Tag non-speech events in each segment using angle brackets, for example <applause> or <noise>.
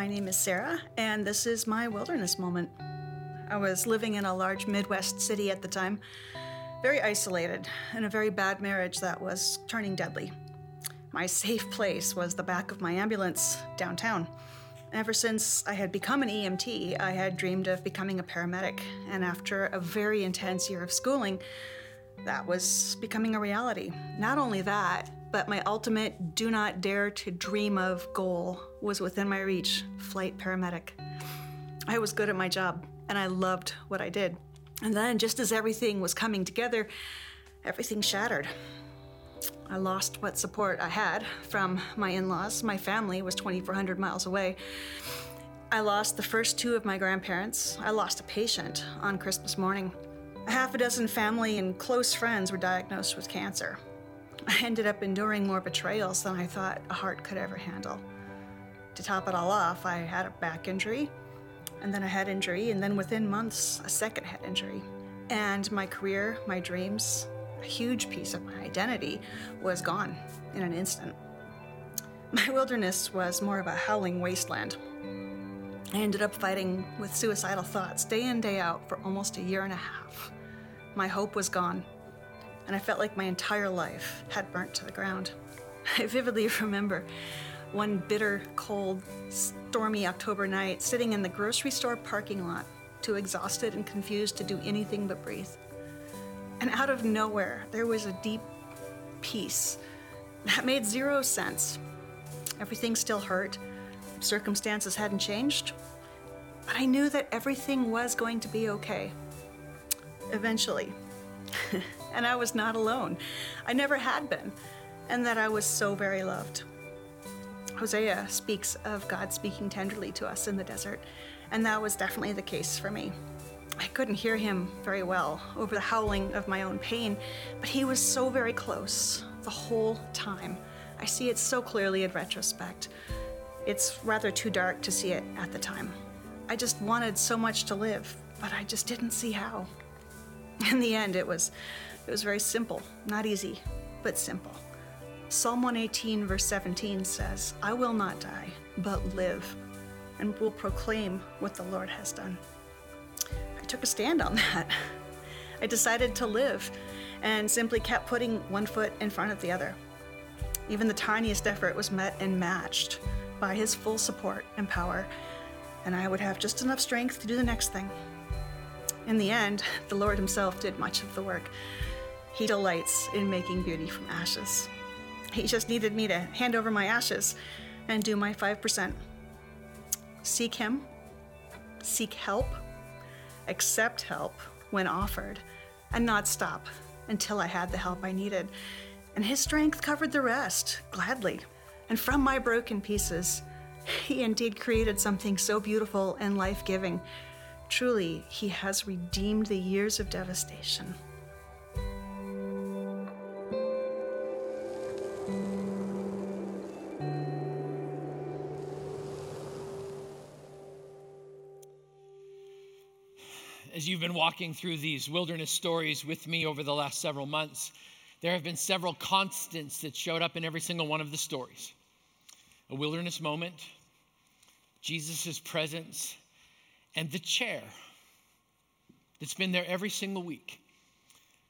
My name is Sarah, and this is my wilderness moment. I was living in a large Midwest city at the time, very isolated, in a very bad marriage that was turning deadly. My safe place was the back of my ambulance downtown. Ever since I had become an EMT, I had dreamed of becoming a paramedic, and after a very intense year of schooling, that was becoming a reality. Not only that, but my ultimate do not dare to dream of goal was within my reach flight paramedic. I was good at my job, and I loved what I did. And then, just as everything was coming together, everything shattered. I lost what support I had from my in laws. My family was 2,400 miles away. I lost the first two of my grandparents. I lost a patient on Christmas morning. A half a dozen family and close friends were diagnosed with cancer. I ended up enduring more betrayals than I thought a heart could ever handle. To top it all off, I had a back injury, and then a head injury, and then within months, a second head injury. And my career, my dreams, a huge piece of my identity was gone in an instant. My wilderness was more of a howling wasteland. I ended up fighting with suicidal thoughts day in, day out for almost a year and a half. My hope was gone, and I felt like my entire life had burnt to the ground. <laughs> I vividly remember one bitter, cold, stormy October night sitting in the grocery store parking lot, too exhausted and confused to do anything but breathe. And out of nowhere, there was a deep peace that made zero sense. Everything still hurt, circumstances hadn't changed, but I knew that everything was going to be okay. Eventually. <laughs> and I was not alone. I never had been, and that I was so very loved. Hosea speaks of God speaking tenderly to us in the desert, and that was definitely the case for me. I couldn't hear him very well over the howling of my own pain, but he was so very close the whole time. I see it so clearly in retrospect. It's rather too dark to see it at the time. I just wanted so much to live, but I just didn't see how. In the end, it was it was very simple, not easy, but simple. Psalm 118 verse 17 says, "I will not die, but live, and will proclaim what the Lord has done." I took a stand on <laughs> that. I decided to live and simply kept putting one foot in front of the other. Even the tiniest effort was met and matched by his full support and power, and I would have just enough strength to do the next thing. In the end, the Lord Himself did much of the work. He delights in making beauty from ashes. He just needed me to hand over my ashes and do my 5%. Seek Him, seek help, accept help when offered, and not stop until I had the help I needed. And his strength covered the rest, gladly. And from my broken pieces, he indeed created something so beautiful and life giving. Truly, he has redeemed the years of devastation. As you've been walking through these wilderness stories with me over the last several months, there have been several constants that showed up in every single one of the stories a wilderness moment, Jesus' presence, and the chair that's been there every single week,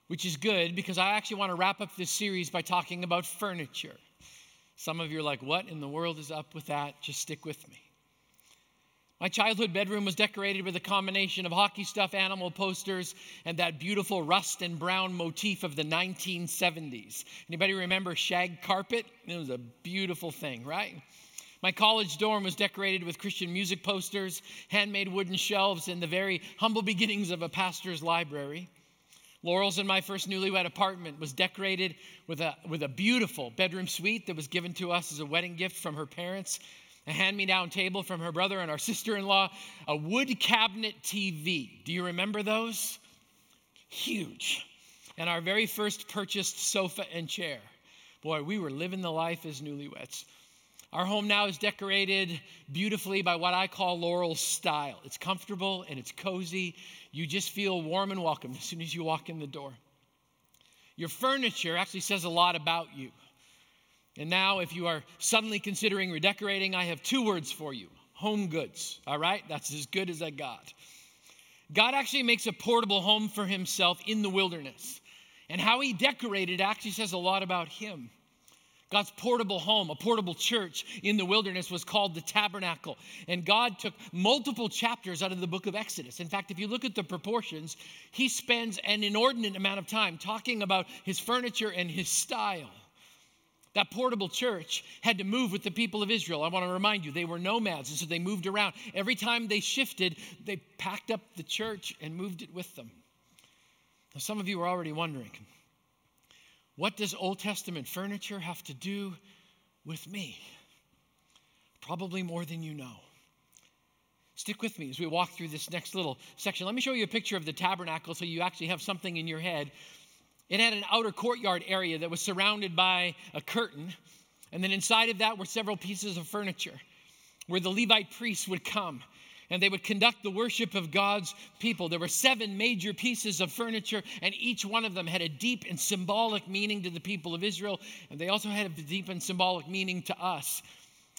which is good because I actually want to wrap up this series by talking about furniture. Some of you are like, what in the world is up with that? Just stick with me. My childhood bedroom was decorated with a combination of hockey stuff, animal posters, and that beautiful rust and brown motif of the 1970s. Anybody remember shag carpet? It was a beautiful thing, right? My college dorm was decorated with Christian music posters, handmade wooden shelves, and the very humble beginnings of a pastor's library. Laurel's in my first newlywed apartment was decorated with a, with a beautiful bedroom suite that was given to us as a wedding gift from her parents a hand me down table from her brother and our <laughs> sister in law, a wood cabinet TV. Do you remember those? Huge. And our very first purchased sofa and chair. Boy, we were living the life as newlyweds. Our home now is decorated beautifully by what I call Laurel's style. It's comfortable and it's cozy. You just feel warm and welcome <laughs> as soon as you walk in the door. Your furniture actually says a lot about you. And now, if you are suddenly considering redecorating, I have two words for you home goods, all right? That's as good as I got. God actually makes a portable home for himself in the wilderness. And how he decorated actually says a lot about him. God's portable home, a portable church in the wilderness was called the tabernacle. And God took multiple chapters out of the book of Exodus. In fact, if you look at the proportions, he spends an inordinate amount of time talking about his furniture and his style. That portable church had to move with the people of Israel. I want to remind you, they were nomads, and so they moved around. Every time they shifted, they packed up the church and moved it with them. Now, some of you are already wondering what does Old Testament furniture have to do with me? Probably more than you know. Stick with me as we walk through this next little section. Let me show you a picture of the tabernacle so you actually have something in your head. It had an outer courtyard area that was surrounded by a curtain. And then inside of that were several pieces of furniture where the Levite priests would come and they would conduct the worship of God's people. There were seven major pieces of furniture, and each one of them had a deep and symbolic meaning to the people of Israel, and they also had a deep and symbolic meaning to us.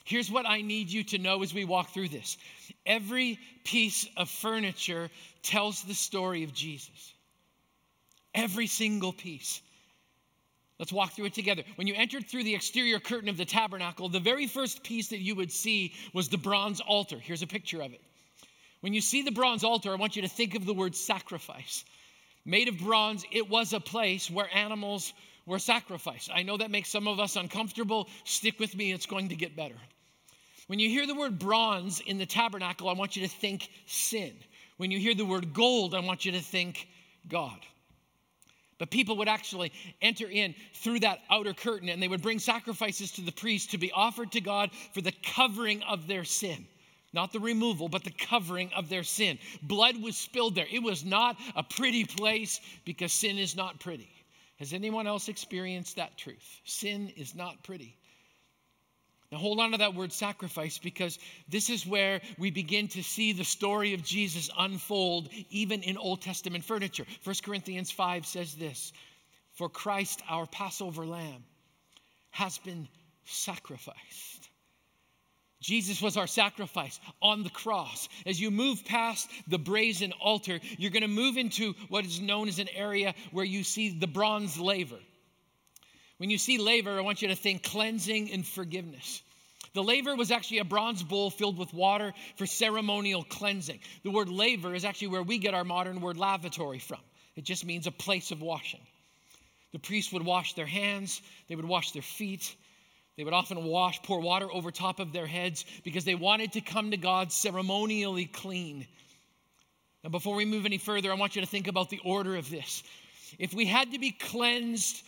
Here's what I need you to know as we walk through this every piece of furniture tells the story of Jesus. Every single piece. Let's walk through it together. When you entered through the exterior curtain of the tabernacle, the very first piece that you would see was the bronze altar. Here's a picture of it. When you see the bronze altar, I want you to think of the word sacrifice. Made of bronze, it was a place where animals were sacrificed. I know that makes some of us uncomfortable. Stick with me, it's going to get better. When you hear the word bronze in the tabernacle, I want you to think sin. When you hear the word gold, I want you to think God. But people would actually enter in through that outer curtain and they would bring sacrifices to the priest to be offered to God for the covering of their sin not the removal, but the covering of their sin. Blood was spilled there. It was not a pretty place because sin is not pretty. Has anyone else experienced that truth? Sin is not pretty. Now, hold on to that word sacrifice because this is where we begin to see the story of Jesus unfold, even in Old Testament furniture. 1 Corinthians 5 says this For Christ, our Passover lamb, has been sacrificed. Jesus was our sacrifice on the cross. As you move past the brazen altar, you're going to move into what is known as an area where you see the bronze laver. When you see laver, I want you to think cleansing and forgiveness. The laver was actually a bronze bowl filled with water for ceremonial cleansing. The word laver is actually where we get our modern word lavatory from. It just means a place of washing. The priests would wash their hands, they would wash their feet, they would often wash, pour water over top of their heads because they wanted to come to God ceremonially clean. Now, before we move any further, I want you to think about the order of this. If we had to be cleansed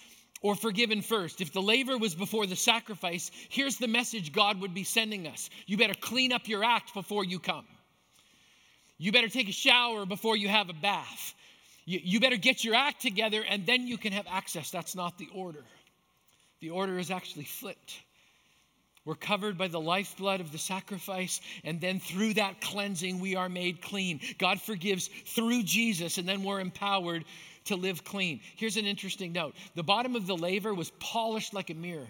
or forgiven first, if the laver was before the sacrifice, here's the message God would be sending us You better clean up your act before you come. You better take a shower before you have a bath. You, you better get your act together and then you can have access. That's not the order. The order is actually flipped. We're covered by the lifeblood of the sacrifice, and then through that cleansing, we are made clean. God forgives through Jesus, and then we're empowered to live clean. Here's an interesting note the bottom of the laver was polished like a mirror.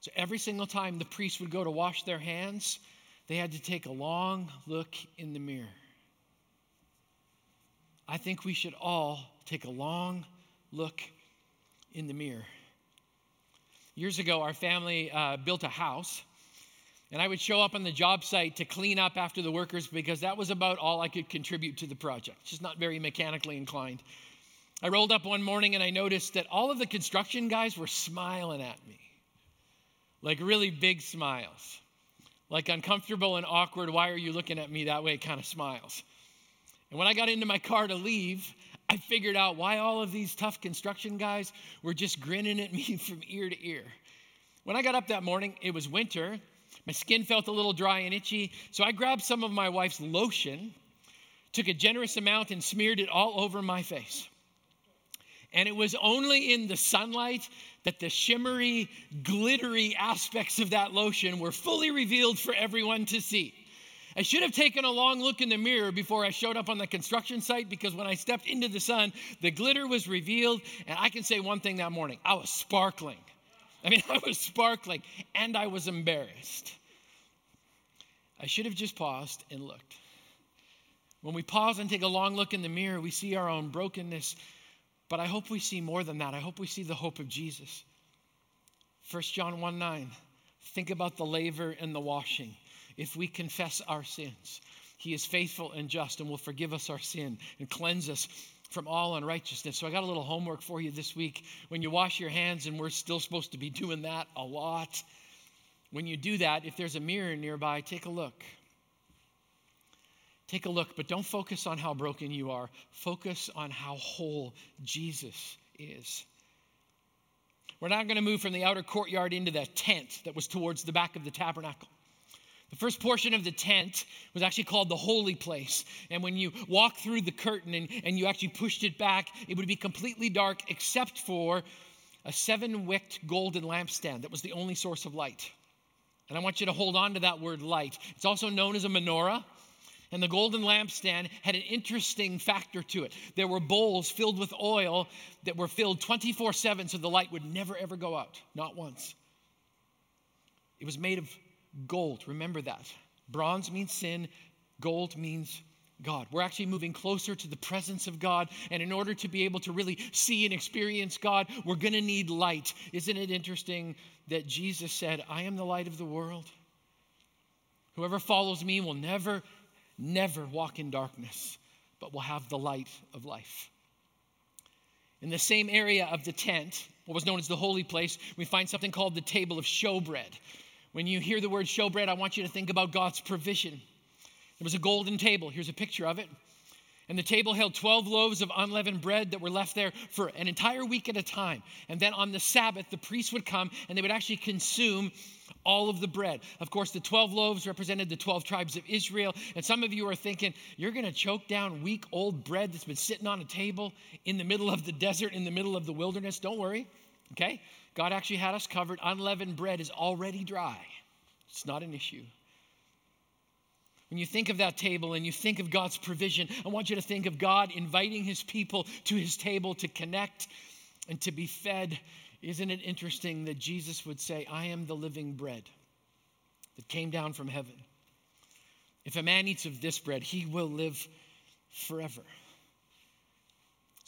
So every single time the priest would go to wash their hands, they had to take a long look in the mirror. I think we should all take a long look in the mirror. Years ago, our family uh, built a house, and I would show up on the job site to clean up after the workers because that was about all I could contribute to the project. Just not very mechanically inclined. I rolled up one morning and I noticed that all of the construction guys were smiling at me, like really big smiles, like uncomfortable and awkward, why are you looking at me that way kind of smiles. And when I got into my car to leave, I figured out why all of these tough construction guys were just grinning at me <laughs> from ear to ear. When I got up that morning, it was winter. My skin felt a little dry and itchy, so I grabbed some of my wife's lotion, took a generous amount, and smeared it all over my face. And it was only in the sunlight that the shimmery, glittery aspects of that lotion were fully revealed for everyone to see. I should have taken a long look in the mirror before I showed up on the construction site because when I stepped into the sun, the glitter was revealed. And I can say one thing that morning I was sparkling. I mean, <laughs> I was sparkling and I was embarrassed. I should have just paused and looked. When we pause and take a long look in the mirror, we see our own brokenness, but I hope we see more than that. I hope we see the hope of Jesus. 1 John 1 9, think about the laver and the washing. If we confess our sins, he is faithful and just and will forgive us our sin and cleanse us from all unrighteousness. So I got a little homework for you this week. When you wash your hands, and we're still supposed to be doing that a lot, when you do that, if there's a mirror nearby, take a look. Take a look, but don't focus on how broken you are. Focus on how whole Jesus is. We're not going to move from the outer courtyard into the tent that was towards the back of the tabernacle. The first portion of the tent was actually called the holy place. And when you walk through the curtain and, and you actually pushed it back, it would be completely dark except for a seven wicked golden lampstand that was the only source of light. And I want you to hold on to that word light. It's also known as a menorah. And the golden lampstand had an interesting factor to it. There were bowls filled with oil that were filled 24 7 so the light would never ever go out, not once. It was made of gold. Remember that. Bronze means sin, gold means God. We're actually moving closer to the presence of God. And in order to be able to really see and experience God, we're going to need light. Isn't it interesting that Jesus said, I am the light of the world? Whoever follows me will never never walk in darkness, but will have the light of life. In the same area of the tent, what was known as the holy place, we find something called the table of showbread. When you hear the word showbread, I want you to think about God's provision. There was a golden table. Here's a picture of it. And the table held 12 loaves of unleavened bread that were left there for an entire week at a time. And then on the Sabbath, the priests would come and they would actually consume all of the bread. Of course, the 12 loaves represented the 12 tribes of Israel. And some of you are thinking, you're going to choke down week old bread that's been sitting on a table in the middle of the desert, in the middle of the wilderness. Don't worry, okay? God actually had us covered. Unleavened bread is already dry, it's not an issue. When you think of that table and you think of God's provision, I want you to think of God inviting his people to his table to connect and to be fed. Isn't it interesting that Jesus would say, I am the living bread that came down from heaven? If a man eats of this bread, he will live forever.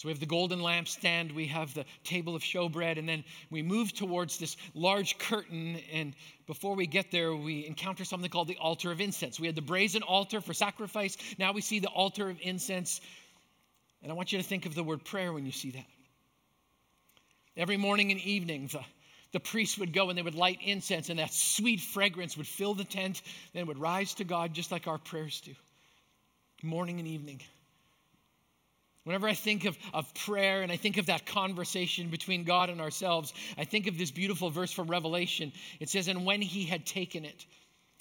So we have the golden lampstand, we have the table of showbread, and then we move towards this large curtain. And before we get there, we encounter something called the altar of incense. We had the brazen altar for sacrifice. Now we see the altar of incense. And I want you to think of the word prayer when you see that. Every morning and evening, the, the priests would go and they would light incense, and that sweet fragrance would fill the tent, then would rise to God just like our prayers do, morning and evening. Whenever I think of, of prayer and I think of that conversation between God and ourselves, I think of this beautiful verse from Revelation. It says, And when he had taken it,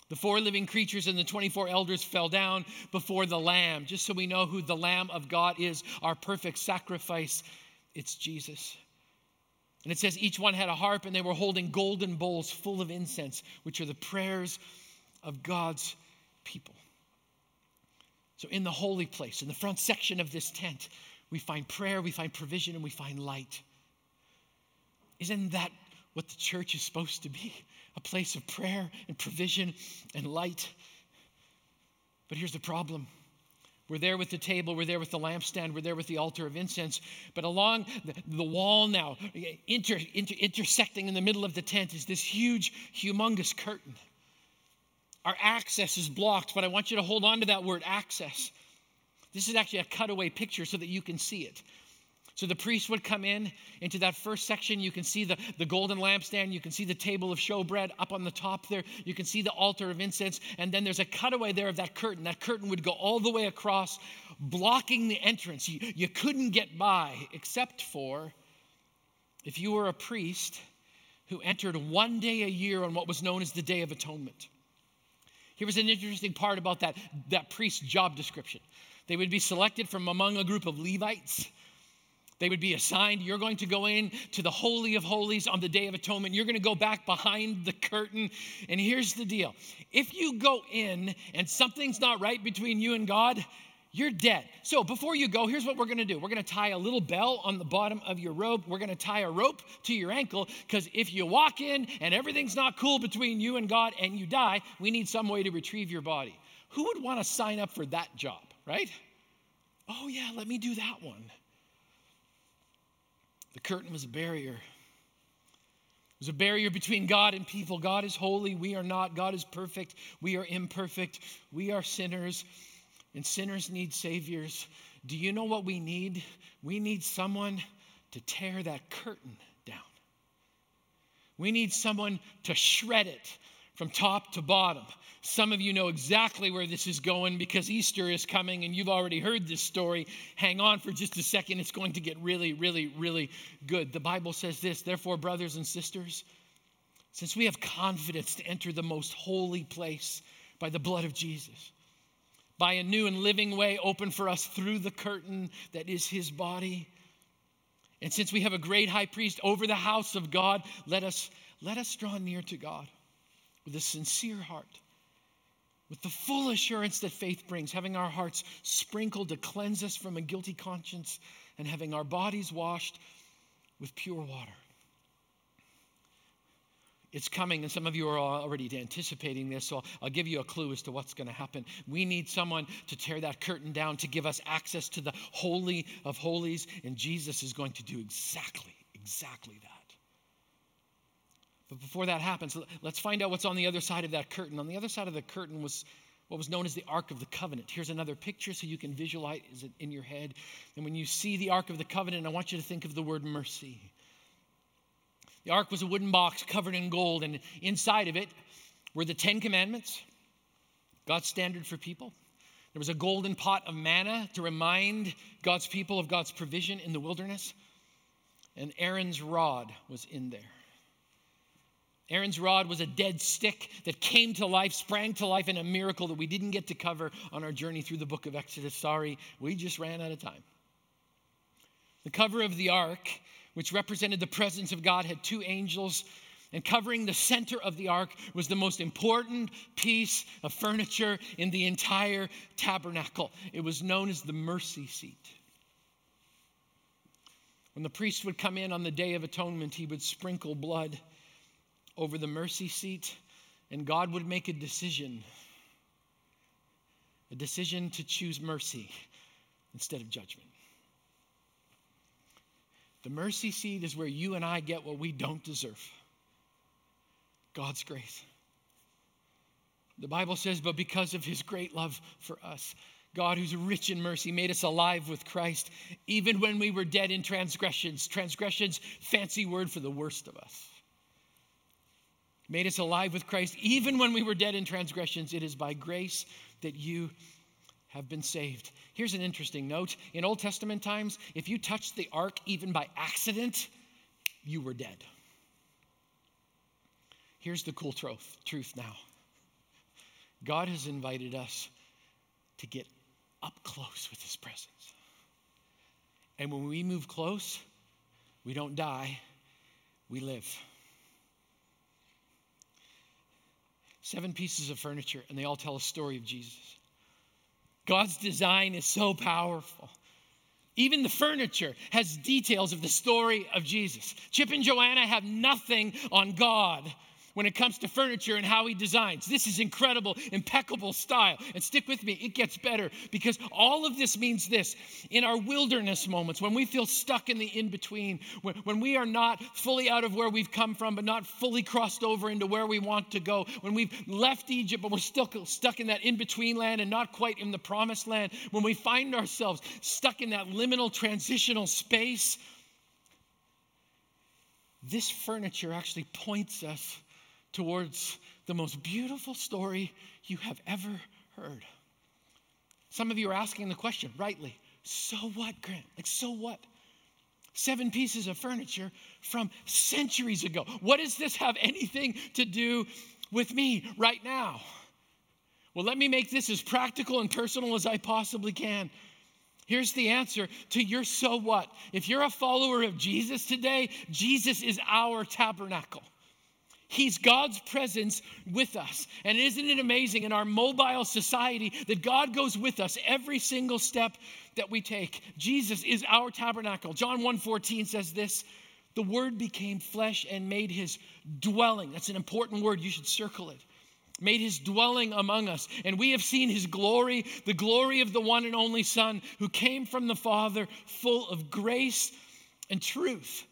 the four living creatures and the 24 elders fell down before the Lamb, just so we know who the Lamb of God is, our perfect sacrifice. It's Jesus. And it says each one had a harp and they were holding golden bowls full of incense, which are the prayers of God's people. So, in the holy place, in the front section of this tent, we find prayer, we find provision, and we find light. Isn't that what the church is supposed to be? A place of prayer and provision and light. But here's the problem. We're there with the table, we're there with the lampstand, we're there with the altar of incense. But along the, the wall now, inter, inter, intersecting in the middle of the tent, is this huge, humongous curtain. Our access is blocked, but I want you to hold on to that word access. This is actually a cutaway picture so that you can see it. So the priest would come in into that first section. You can see the, the golden lampstand. You can see the table of showbread up on the top there. You can see the altar of incense. And then there's a cutaway there of that curtain. That curtain would go all the way across, blocking the entrance. You, you couldn't get by except for if you were a priest who entered one day a year on what was known as the Day of Atonement. Here was an interesting part about that, that priest's job description. They would be selected from among a group of Levites. They would be assigned, you're going to go in to the Holy of Holies on the Day of Atonement. You're going to go back behind the curtain. And here's the deal if you go in and something's not right between you and God, You're dead. So before you go, here's what we're gonna do. We're gonna tie a little bell on the bottom of your robe. We're gonna tie a rope to your ankle because if you walk in and everything's not cool between you and God and you die, we need some way to retrieve your body. Who would wanna sign up for that job, right? Oh, yeah, let me do that one. The curtain was a barrier. It was a barrier between God and people. God is holy, we are not. God is perfect, we are imperfect. We are sinners and sinners need saviors. Do you know what we need? We need someone to tear that curtain down. We need someone to shred it from top to bottom. Some of you know exactly where this is going because Easter is coming and you've already heard this story. Hang on for just a second. It's going to get really, really, really good. The Bible says this Therefore, brothers and sisters, since we have confidence to enter the most holy place by the blood of Jesus, by a new and living way open for us through the curtain that is his body. And since we have a great high priest over the house of God, let us, let us draw near to God with a sincere heart, with the full assurance that faith brings, having our hearts sprinkled to cleanse us from a guilty conscience, and having our bodies washed with pure water. It's coming, and some of you are already anticipating this, so I'll give you a clue as to what's going to happen. We need someone to tear that curtain down to give us access to the Holy of Holies, and Jesus is going to do exactly, exactly that. But before that happens, let's find out what's on the other side of that curtain. On the other side of the curtain was what was known as the Ark of the Covenant. Here's another picture so you can visualize it in your head. And when you see the Ark of the Covenant, I want you to think of the word mercy. The ark was a wooden box covered in gold, and inside of it were the Ten Commandments, God's standard for people. There was a golden pot of manna to remind God's people of God's provision in the wilderness. And Aaron's rod was in there. Aaron's rod was a dead stick that came to life, sprang to life in a miracle that we didn't get to cover on our journey through the book of Exodus. Sorry, we just ran out of time. The cover of the ark which represented the presence of God, had two angels. And covering the center of the ark was the most important piece of furniture in the entire tabernacle. It was known as the mercy seat. When the priest would come in on the Day of Atonement, he would sprinkle blood over the mercy seat, and God would make a decision a decision to choose mercy instead of judgment. The mercy seat is where you and I get what we don't deserve God's grace. The Bible says, but because of his great love for us, God, who's rich in mercy, made us alive with Christ, even when we were dead in transgressions. Transgressions, fancy word for the worst of us. Made us alive with Christ, even when we were dead in transgressions. It is by grace that you have been saved. Here's an interesting note. In Old Testament times, if you touched the ark even by accident, you were dead. Here's the cool truth, truth now God has invited us to get up close with his presence. And when we move close, we don't die, we live. Seven pieces of furniture, and they all tell a story of Jesus. God's design is so powerful. Even the furniture has details of the story of Jesus. Chip and Joanna have nothing on God when it comes to furniture and how he designs. This is incredible, impeccable style. And stick with me, it gets better because all of this means this. In our wilderness moments, when we feel stuck in the in between, when, we are not fully out of where we've come from, but not fully crossed over into where we want to go, when we've left Egypt, but we're still stuck in that in between land and not quite in the promised land, when we find ourselves stuck in that liminal transitional space, this furniture actually points us towards the most beautiful story you have ever heard. Some of you are asking the question, rightly, so what, Grant? Like, so what? Seven pieces of furniture from centuries ago. What does this have anything to do with me right now? Well, let me make this as practical and personal as I possibly can. Here's the answer to your so what. If you're a follower of Jesus today, Jesus is our tabernacle. He's God's presence with us. And isn't it amazing in our mobile society that God goes with us every single step that we take? Jesus is our tabernacle. John 1:14 says this, the word became flesh and made his dwelling. That's an important word, you should circle it. Made his dwelling among us. And we have seen his glory, the glory of the one and only Son who came from the Father, full of grace and truth.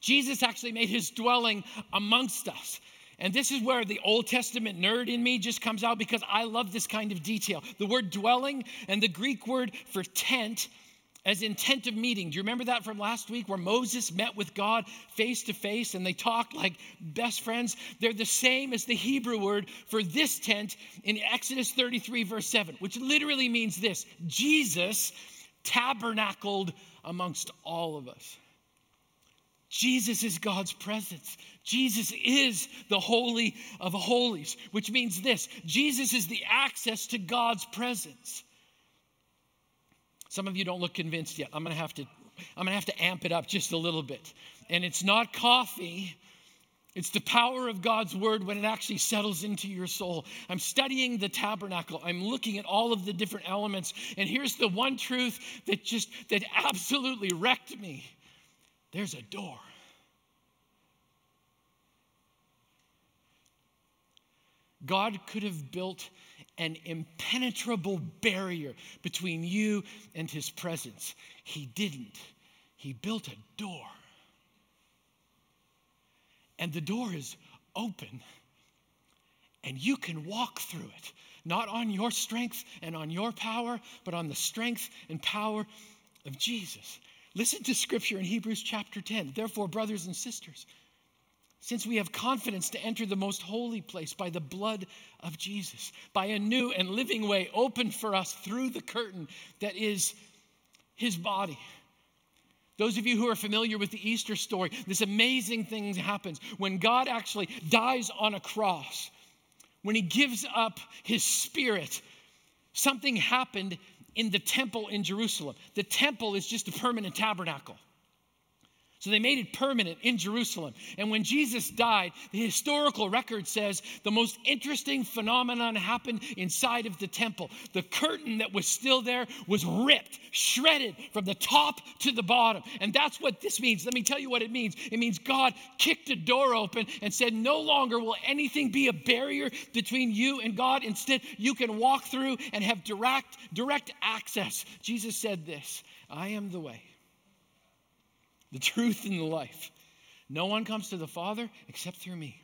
Jesus actually made his dwelling amongst us. And this is where the Old Testament nerd in me just comes out because I love this kind of detail. The word dwelling and the Greek word for tent, as intent of meeting. Do you remember that from last week where Moses met with God face to face and they talked like best friends? They're the same as the Hebrew word for this tent in Exodus 33, verse 7, which literally means this Jesus tabernacled amongst all of us. Jesus is God's presence. Jesus is the Holy of Holies, which means this Jesus is the access to God's presence. Some of you don't look convinced yet. I'm going to have to I'm going to have to amp it up just a little bit. And it's not coffee. It's the power of God's word when it actually settles into your soul. I'm studying the tabernacle. I'm looking at all of the different elements. And here's the one truth that just that absolutely wrecked me there's a door. God could have built an impenetrable barrier between you and his presence. He didn't. He built a door. And the door is open, and you can walk through it, not on your strength and on your power, but on the strength and power of Jesus. Listen to scripture in Hebrews chapter 10. Therefore, brothers and sisters, since we have confidence to enter the most holy place by the blood of Jesus, by a new and living way opened for us through the curtain that is his body. Those of you who are familiar with the Easter story, this amazing thing happens when God actually dies on a cross, when he gives up his spirit, something happened in the temple in Jerusalem. The temple is just a permanent tabernacle. So they made it permanent in Jerusalem. And when Jesus died, the historical record says the most interesting phenomenon happened inside of the temple. The curtain that was still there was ripped, shredded from the top to the bottom. And that's what this means. Let me tell you what it means. It means God kicked a door open and said, No longer will anything be a barrier between you and God. Instead, you can walk through and have direct, direct access. Jesus said this I am the way the truth, and the life. No one comes to the Father except through me.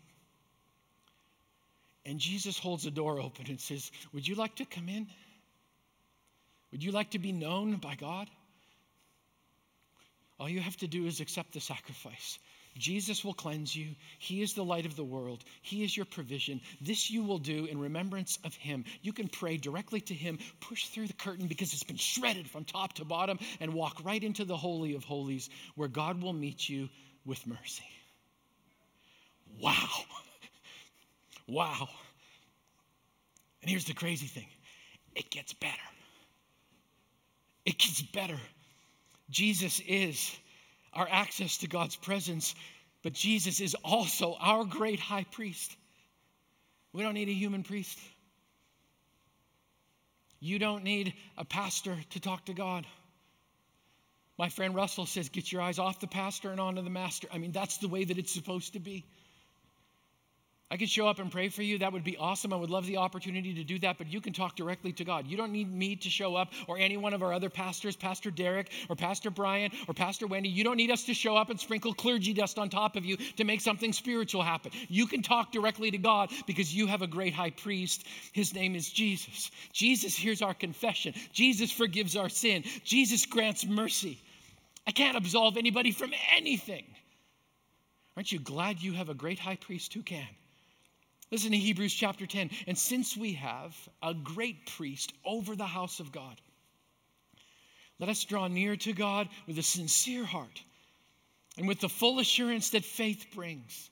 And Jesus holds the door open and says, Would you like to come in? Would you like to be known by God? All you have to do is accept the sacrifice. Jesus will cleanse you. He is the light of the world. He is your provision. This you will do in remembrance of Him. You can pray directly to Him, push through the curtain because it's been shredded from top to bottom, and walk right into the Holy of Holies where God will meet you with mercy. Wow. <laughs> Wow. And here's the crazy thing it gets better. It gets better. Jesus is our access to God's presence, but Jesus is also our great high priest. We don't need a human priest. You don't need a pastor to talk to God. My friend Russell says, get your eyes off the pastor and onto the master. I mean, that's the way that it's supposed to be. I could show up and pray for you. That would be awesome. I would love the opportunity to do that, but you can talk directly to God. You don't need me to show up or any one of our other pastors, Pastor Derek or Pastor Brian or Pastor Wendy. You don't need us to show up and sprinkle clergy dust on top of you to make something spiritual happen. You can talk directly to God because you have a great high priest. His name is Jesus. Jesus hears our confession, Jesus forgives our sin, Jesus grants mercy. I can't absolve anybody from anything. Aren't you glad you have a great high priest who can? Listen to Hebrews chapter 10. And since we have a great priest over the house of God, let us draw near to God with a sincere heart and with the full assurance that faith brings,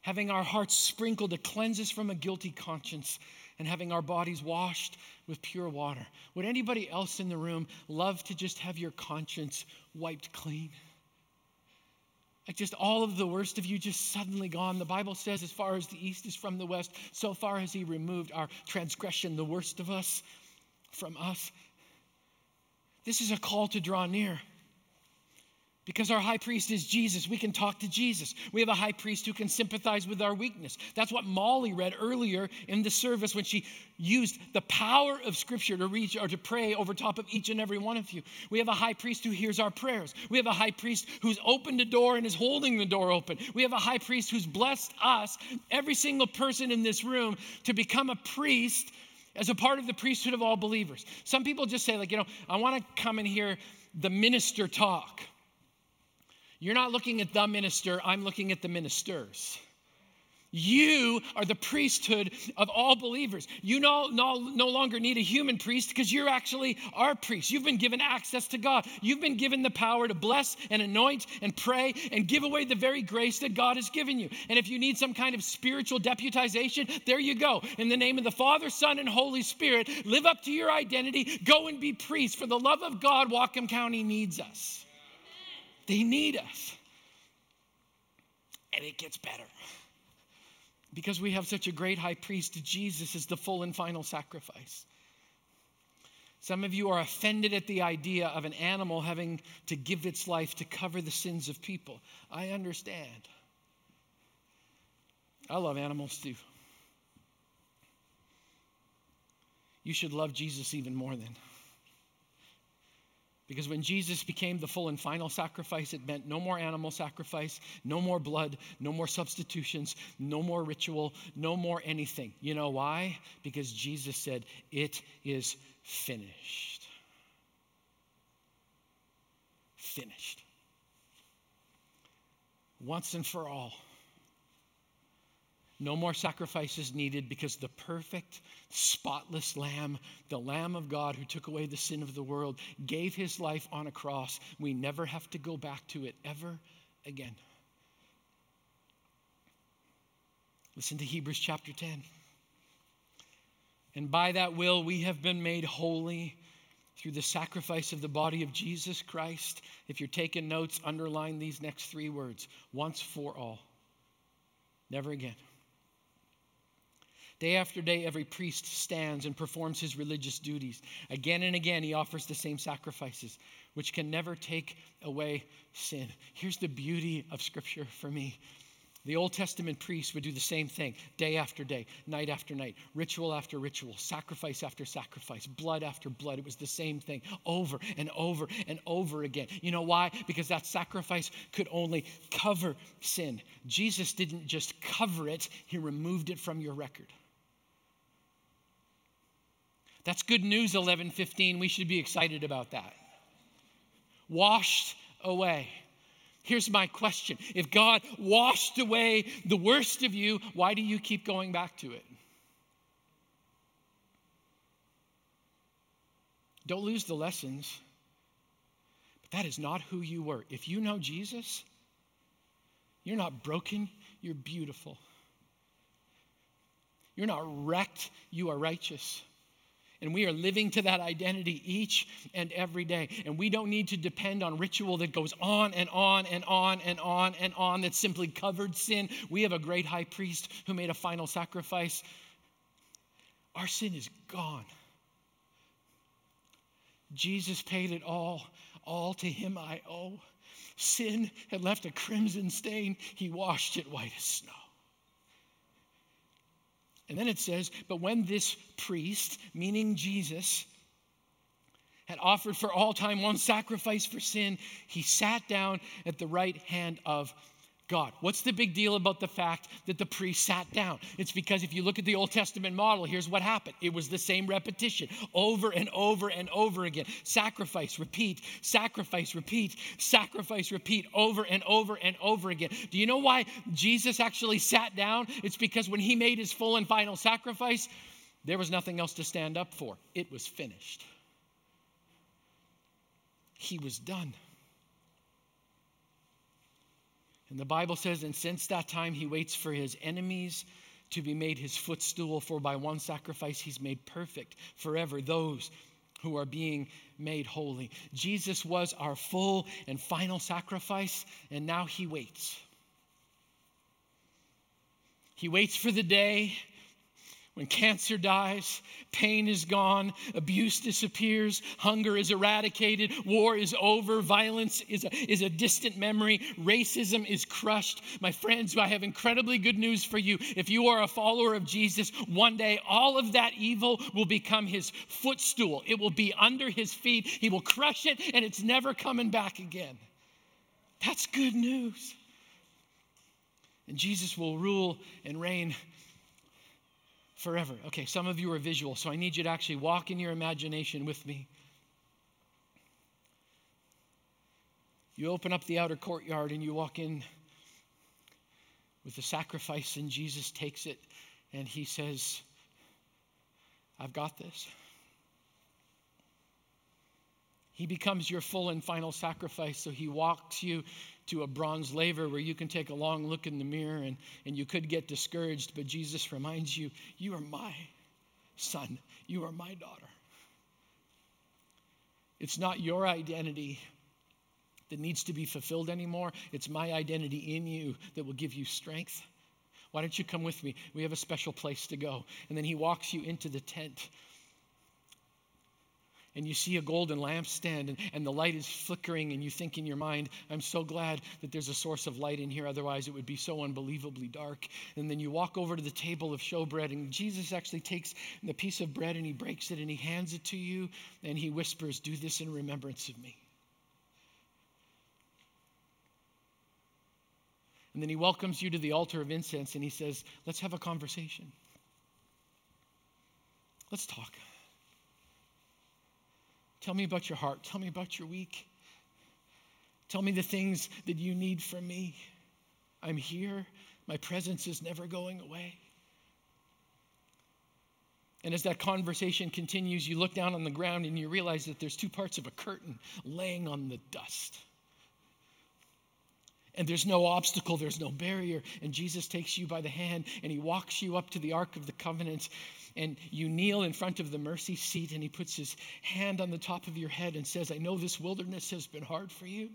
having our hearts sprinkled to cleanse us from a guilty conscience and having our bodies washed with pure water. Would anybody else in the room love to just have your conscience wiped clean? Like just all of the worst of you just suddenly gone. The Bible says, as far as the east is from the west, so far has He removed our transgression, the worst of us, from us. This is a call to draw near. Because our high priest is Jesus, we can talk to Jesus. We have a high priest who can sympathize with our weakness. That's what Molly read earlier in the service when she used the power of Scripture to reach or to pray over top of each and every one of you. We have a high priest who hears our prayers. We have a high priest who's opened a door and is holding the door open. We have a high priest who's blessed us, every single person in this room, to become a priest as a part of the priesthood of all believers. Some people just say, like, you know, I want to come and hear the minister talk. You're not looking at the minister, I'm looking at the ministers. You are the priesthood of all believers. You no, no, no longer need a human priest because you're actually our priest. You've been given access to God. You've been given the power to bless and anoint and pray and give away the very grace that God has given you. And if you need some kind of spiritual deputization, there you go. In the name of the Father, Son, and Holy Spirit, live up to your identity. Go and be priests. For the love of God, Whatcom County needs us. They need us. And it gets better. Because we have such a great high priest, Jesus is the full and final sacrifice. Some of you are offended at the idea of an animal having to give its life to cover the sins of people. I understand. I love animals too. You should love Jesus even more than. Because when Jesus became the full and final sacrifice, it meant no more animal sacrifice, no more blood, no more substitutions, no more ritual, no more anything. You know why? Because Jesus said, It is finished. Finished. Once and for all. No more sacrifices needed because the perfect, spotless Lamb, the Lamb of God who took away the sin of the world, gave his life on a cross. We never have to go back to it ever again. Listen to Hebrews chapter 10. And by that will we have been made holy through the sacrifice of the body of Jesus Christ. If you're taking notes, underline these next three words once for all. Never again. Day after day, every priest stands and performs his religious duties. Again and again, he offers the same sacrifices, which can never take away sin. Here's the beauty of Scripture for me the Old Testament priests would do the same thing day after day, night after night, ritual after ritual, sacrifice after sacrifice, blood after blood. It was the same thing over and over and over again. You know why? Because that sacrifice could only cover sin. Jesus didn't just cover it, He removed it from your record. That's good news, 1115. We should be excited about that. Washed away. Here's my question If God washed away the worst of you, why do you keep going back to it? Don't lose the lessons. But that is not who you were. If you know Jesus, you're not broken, you're beautiful. You're not wrecked, you are righteous. And we are living to that identity each and every day. And we don't need to depend on ritual that goes on and on and on and on and on that simply covered sin. We have a great high priest who made a final sacrifice. Our sin is gone. Jesus paid it all. All to him I owe. Sin had left a crimson stain, he washed it white as snow. And then it says, But when this priest, meaning Jesus, had offered for all time one sacrifice for sin, he sat down at the right hand of God. What's the big deal about the fact that the priest sat down? It's because if you look at the Old Testament model, here's what happened it was the same repetition over and over and over again. Sacrifice, repeat, sacrifice, repeat, sacrifice, repeat, over and over and over again. Do you know why Jesus actually sat down? It's because when he made his full and final sacrifice, there was nothing else to stand up for. It was finished. He was done. And the Bible says, and since that time he waits for his enemies to be made his footstool, for by one sacrifice he's made perfect forever those who are being made holy. Jesus was our full and final sacrifice, and now he waits. He waits for the day when cancer dies, pain is gone, abuse disappears, hunger is eradicated, war is over, violence is a, is a distant memory, racism is crushed. My friends, I have incredibly good news for you. If you are a follower of Jesus, one day all of that evil will become his footstool. It will be under his feet. He will crush it, and it's never coming back again. That's good news. And Jesus will rule and reign forever. Okay, some of you are visual, so I need you to actually walk in your imagination with me. You open up the outer courtyard and you walk in with the sacrifice, and Jesus takes it and he says, I've got this. He becomes your full and final sacrifice, so he walks you to a bronze laver where you can take a long look in the mirror and, and you could get discouraged, but Jesus reminds you, You are my son, you are my daughter. It's not your identity that needs to be fulfilled anymore, it's my identity in you that will give you strength. Why don't you come with me? We have a special place to go. And then he walks you into the tent and you see a golden lampstand and, and the light is flickering and you think in your mind i'm so glad that there's a source of light in here otherwise it would be so unbelievably dark. And then you walk over to the table of showbread and jesus actually takes the piece of bread and he breaks it and he hands it to you and he whispers do this in remembrance of me. And then he welcomes you to the altar of incense and he says let's have a conversation. Let's talk Tell me about your heart. Tell me about your week. Tell me the things that you need from me. I'm here. My presence is never going away. And as that conversation continues, you look down on the ground and you realize that there's two parts of a curtain laying on the dust. And there's no obstacle, there's no barrier. And Jesus takes you by the hand and he walks you up to the Ark of the Covenant and you kneel in front of the mercy seat, and he puts his hand on the top of your head and says, I know this wilderness has been hard for you,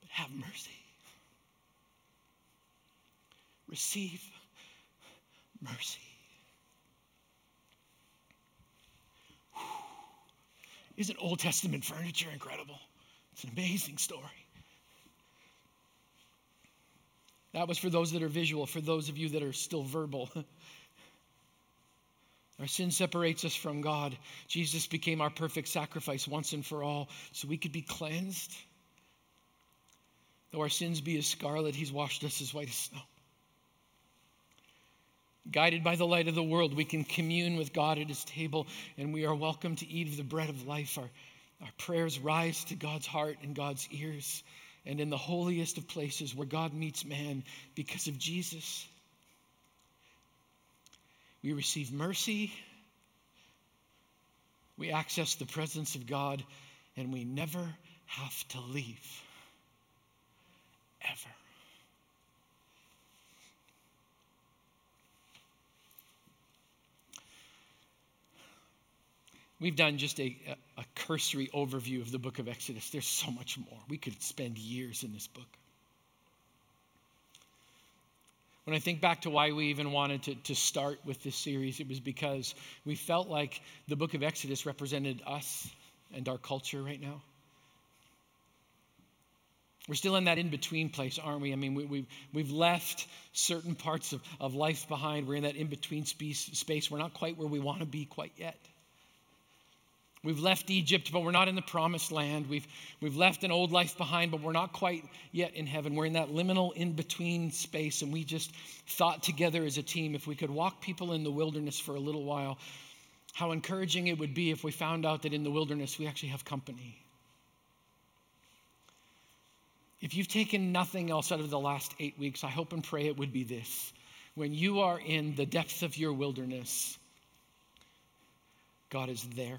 but have mercy. Receive mercy. Isn't Old Testament furniture incredible? It's an amazing story. That was for those that are visual, for those of you that are still verbal. <laughs> Our sin separates us from God. Jesus became our perfect sacrifice once and for all so we could be cleansed. Though our sins be as scarlet, He's washed us as white as snow. Guided by the light of the world, we can commune with God at His table, and we are welcome to eat of the bread of life. Our, our prayers rise to God's heart and God's ears and in the holiest of places where God meets man because of Jesus. We receive mercy, we access the presence of God, and we never have to leave. Ever. We've done just a, a, cursory overview of the book of Exodus. There's so much more. We could spend years in this book. When I think back to why we even wanted to, to start with this series, it was because we felt like the book of Exodus represented us and our culture right now. We're still in that in between place, aren't we? I mean, we, we've, we've left certain parts of, of life behind. We're in that in between space, space. We're not quite where we want to be quite yet. We've left Egypt, but we're not in the promised land. We've, we've left an old life behind, but we're not quite yet in heaven. We're in that liminal in between space, and we just thought together as a team if we could walk people in the wilderness for a little while, how encouraging it would be if we found out that in the wilderness we actually have company. If you've taken nothing else out of the last eight weeks, I hope and pray it would be this. When you are in the depth of your wilderness, God is there.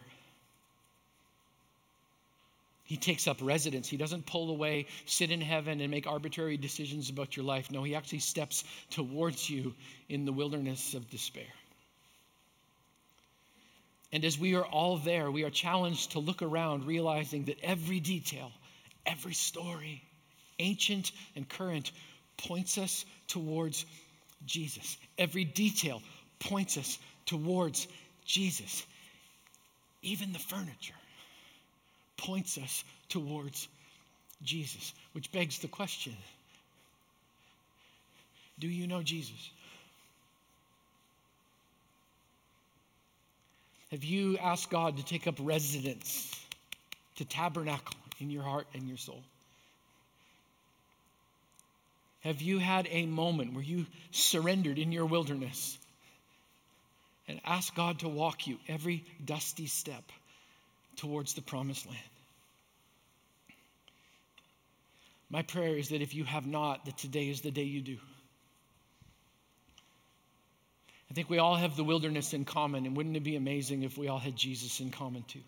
He takes up residence. He doesn't pull away, sit in heaven, and make arbitrary decisions about your life. No, he actually steps towards you in the wilderness of despair. And as we are all there, we are challenged to look around, realizing that every detail, every story, ancient and current, points us towards Jesus. Every detail points us towards Jesus. Even the furniture points us towards Jesus, which begs the question Do you know Jesus? Have you asked God to take up residence, to tabernacle in your heart and your soul? Have you had a moment where you surrendered in your wilderness and asked God to walk you every dusty step towards the promised land? My prayer is that if you have not, that today is the day you do. I think we all have the wilderness in common, and wouldn't it be amazing if we all had Jesus in common too?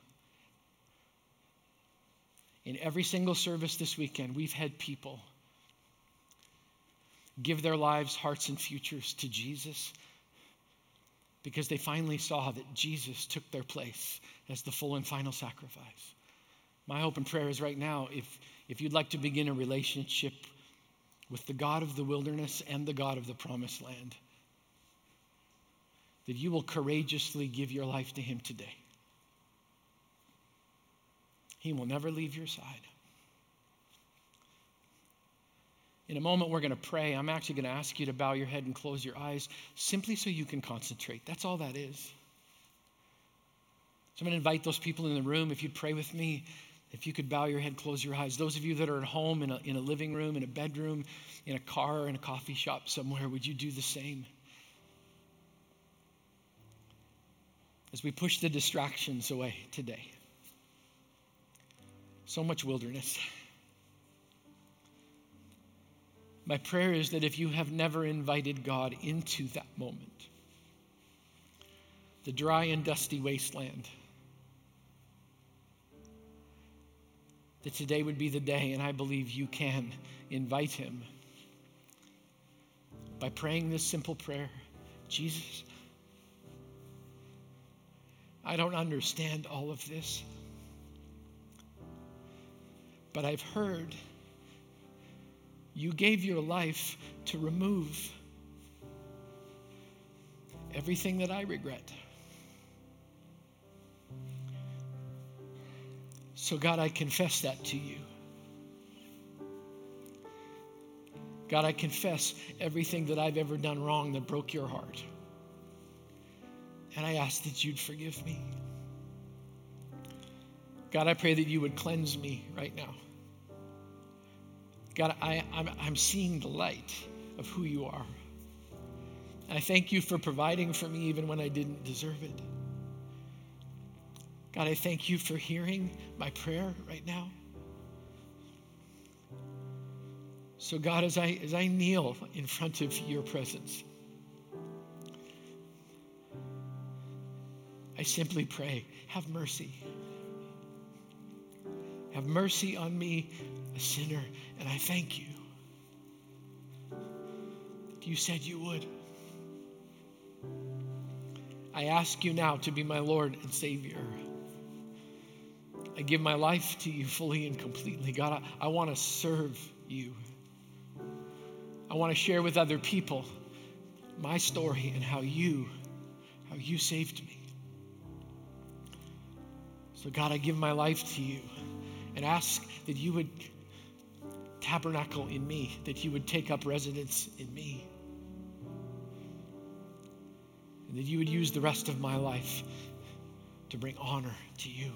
In every single service this weekend, we've had people give their lives, hearts, and futures to Jesus because they finally saw that Jesus took their place as the full and final sacrifice. My hope and prayer is right now, if, if you'd like to begin a relationship with the God of the wilderness and the God of the promised land, that you will courageously give your life to Him today. He will never leave your side. In a moment, we're going to pray. I'm actually going to ask you to bow your head and close your eyes simply so you can concentrate. That's all that is. So I'm going to invite those people in the room, if you'd pray with me, if you could bow your head, close your eyes. Those of you that are at home, in a, in a living room, in a bedroom, in a car, in a coffee shop somewhere, would you do the same? As we push the distractions away today. So much wilderness. <laughs> My prayer is that if you have never invited God into that moment, the dry and dusty wasteland, that today would be the day, and I believe you can invite Him. By praying this simple prayer Jesus, I don't understand all of this, but I've heard you gave your life to remove everything that I regret. So, God, I confess that to you. God, I confess everything that I've ever done wrong that broke your heart. And I ask that you'd forgive me. God, I pray that you would cleanse me right now. God, I, I'm, I'm seeing the light of who you are. And I thank you for providing for me even when I didn't deserve it. God, I thank you for hearing my prayer right now. So, God, as I, as I kneel in front of your presence, I simply pray, have mercy. Have mercy on me, a sinner, and I thank you. You said you would. I ask you now to be my Lord and Savior. I give my life to you fully and completely. God, I, I want to serve you. I want to share with other people my story and how you, how you saved me. So God, I give my life to you and ask that you would tabernacle in me, that you would take up residence in me. And that you would use the rest of my life to bring honor to you.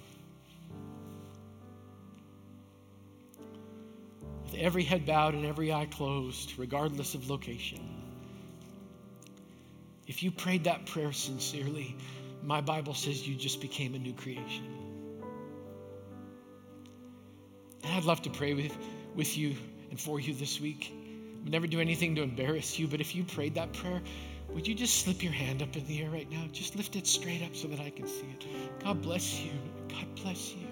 With every head bowed and every eye closed, regardless of location, if you prayed that prayer sincerely, my Bible says you just became a new creation. And I'd love to pray with, with you and for you this week. I never do anything to embarrass you, but if you prayed that prayer, would you just slip your hand up in the air right now? Just lift it straight up so that I can see it. God bless you. God bless you.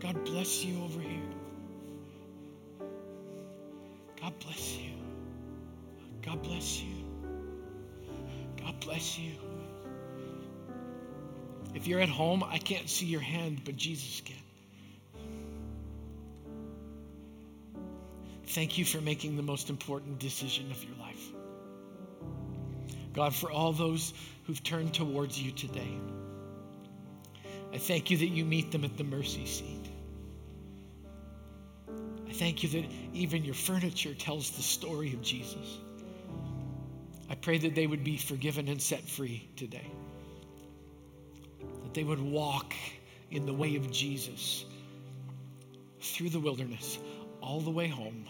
God bless you over here. God bless you. God bless you. God bless you. If you're at home, I can't see your hand, but Jesus can. Thank you for making the most important decision of your life. God, for all those who've turned towards you today, I thank you that you meet them at the mercy seat. I thank you that even your furniture tells the story of Jesus. I pray that they would be forgiven and set free today, that they would walk in the way of Jesus through the wilderness all the way home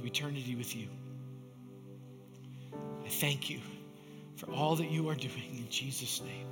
to eternity with you. I thank you for all that you are doing in Jesus' name.